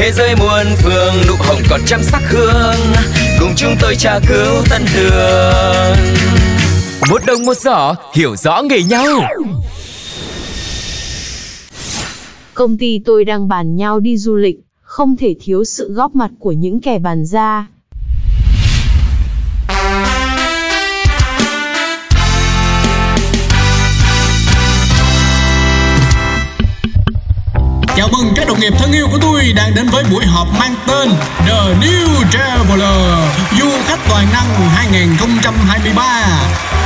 Thế giới muôn phương nụ hồng còn trăm sắc hương. Cùng chúng tôi tra cứu tân đường Một đồng một giỏ hiểu rõ nghề nhau. Công ty tôi đang bàn nhau đi du lịch, không thể thiếu sự góp mặt của những kẻ bàn ra. Chào mừng các đồng nghiệp thân yêu của tôi đang đến với buổi họp mang tên The New Traveler. Du khách toàn năng 2023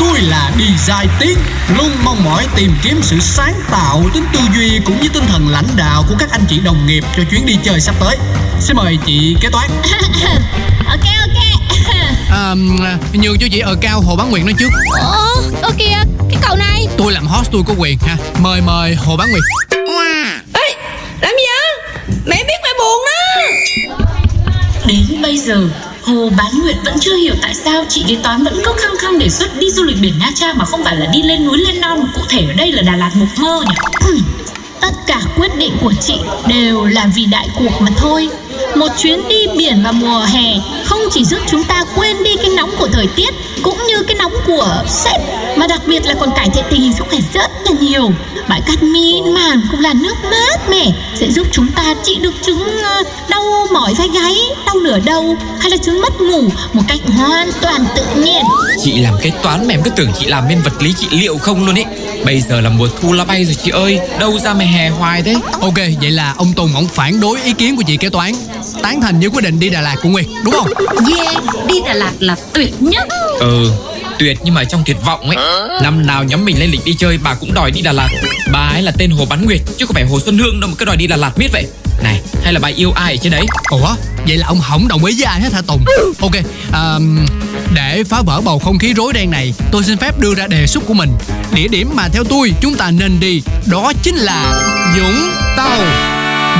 Tôi là Design Tiến Luôn mong mỏi tìm kiếm sự sáng tạo, tính tư duy cũng như tinh thần lãnh đạo của các anh chị đồng nghiệp cho chuyến đi chơi sắp tới. Xin mời chị kế toán. Ok ok. À, nhường cho chị ở cao hồ bán nguyệt nói trước. Ồ ơ kìa cái cậu này. Tôi làm host tôi có quyền ha. Mời mời hồ bán nguyệt bây giờ, Hồ Bán Nguyệt vẫn chưa hiểu tại sao chị kế toán vẫn cứ khăng khăng đề xuất đi du lịch biển Nha Trang mà không phải là đi lên núi lên non, cụ thể ở đây là Đà Lạt mục Mơ nhỉ? Tất cả quyết định của chị đều là vì đại cuộc mà thôi. Một chuyến đi biển vào mùa hè không chỉ giúp chúng ta quên đi cái nóng của thời tiết cũng của sếp mà đặc biệt là còn cải thiện tình hình sức khỏe rất là nhiều. Bãi cát miên man cũng là nước mát mẻ sẽ giúp chúng ta trị được chứng ờ, đau mỏi vai gáy, đau nửa đầu hay là chứng mất ngủ một cách hoàn toàn tự nhiên. Chị làm kế toán mà em cứ tưởng chị làm bên vật lý trị liệu không luôn ấy Bây giờ là mùa thu lá bay rồi chị ơi Đâu ra mà hè hoài thế ok vậy là ông tùng ông phản đối ý kiến của chị kế toán tán thành với quyết định đi đà lạt của nguyệt đúng không Yeah, đi Đà Lạt là tuyệt nhất. Ừ Tuyệt nhưng mà trong tuyệt vọng ấy. Năm nào nhóm mình lên lịch đi chơi bà cũng đòi đi Đà Lạt. Bà ấy là tên Hồ Bán Nguyệt Chứ không phải Hồ Xuân Hương đâu mà cứ đòi đi Đà Lạt miết vậy. Này hay là bà yêu ai ở trên đấy? Ủa vậy là ông không đồng ý với ai hết hả tùng? Ok à, để phá vỡ bầu không khí rối ren này tôi xin phép đưa ra đề xuất của mình. Địa điểm mà theo tôi chúng ta nên đi đó chính là vũng tàu.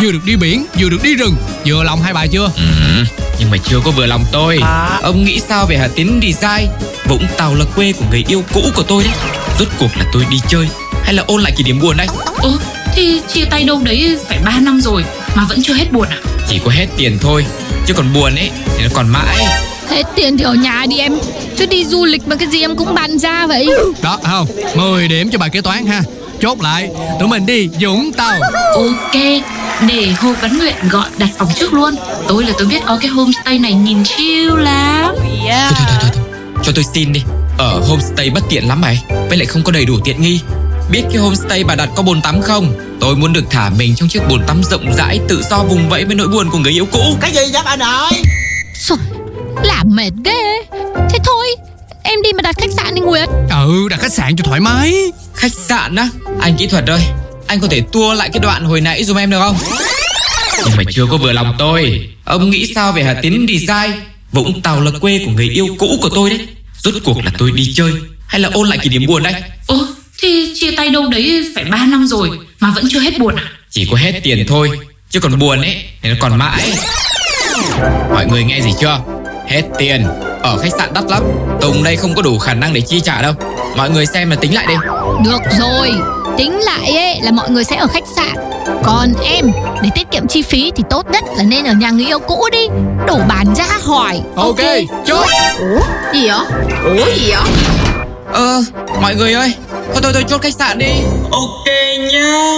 Vừa được đi biển vừa được đi rừng. Vừa lòng hai bài chưa? Ừ, Nhưng mà chưa có vừa lòng tôi. Ông nghĩ sao về Hà Tín Design Vũng Tàu là quê của người yêu cũ của tôi đấy Rốt cuộc là tôi đi chơi Hay là ôn lại kỷ niệm buồn đây Ơ, thì chia tay đâu đấy phải 3 năm rồi mà vẫn chưa hết buồn à? Chỉ có hết tiền thôi Chứ còn buồn ấy thì nó còn mãi hết tiền thì ở nhà đi em chứ đi du lịch mà cái gì em cũng bàn ra vậy đó không 10 điểm cho bà kế toán ha chốt lại tụi mình đi vũng tàu Ok, để Hồ Bán Nguyện gọi đặt phòng trước luôn. Tôi là tôi biết có cái homestay này nhìn chill lắm. Thôi thôi thôi, thôi, thôi. Cho tôi xin đi. Ở homestay bất tiện lắm mày. Với lại không có đầy đủ tiện nghi. Biết cái homestay bà đặt có bồn tắm không? Tôi muốn được thả mình trong chiếc bồn tắm rộng rãi Tự do vùng vẫy với nỗi buồn của người yêu cũ. Cái gì vậy bà nội? Trời, làm mệt ghê. Thế thôi em đi mà đặt khách sạn đi nguyệt. Ừ đặt khách sạn cho thoải mái. Khách sạn á? Anh kỹ thuật ơi Anh có thể tua lại cái đoạn hồi nãy dùm em được không? Nhưng mà chưa có vừa lòng tôi. Ông nghĩ sao về Hà Tín Design Vũng Tàu là quê của người yêu cũ của tôi đấy. Rốt cuộc là tôi đi chơi Hay là ôn lại kỷ niệm buồn đây? Ơ, thì chia tay đâu đấy phải 3 năm rồi mà vẫn chưa hết buồn à? Chỉ có hết tiền thôi Chứ còn buồn ấy thì nó còn mãi. Mọi người nghe gì chưa? Hết tiền. Ở khách sạn đắt lắm. Tùng đây không có đủ khả năng để chi trả đâu. Mọi người xem là tính lại đi. Được rồi. Tính lại ấy là mọi người sẽ ở khách sạn còn em để tiết kiệm chi phí thì tốt nhất là nên ở nhà người yêu cũ đi. Đổ bàn ra hỏi. Ok chốt. Gì vậy? Ủa gì vậy? Ờ mọi người ơi Thôi thôi thôi chốt khách sạn đi. Ok nhá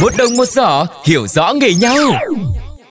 Một đồng một giỏ hiểu rõ nghề nhau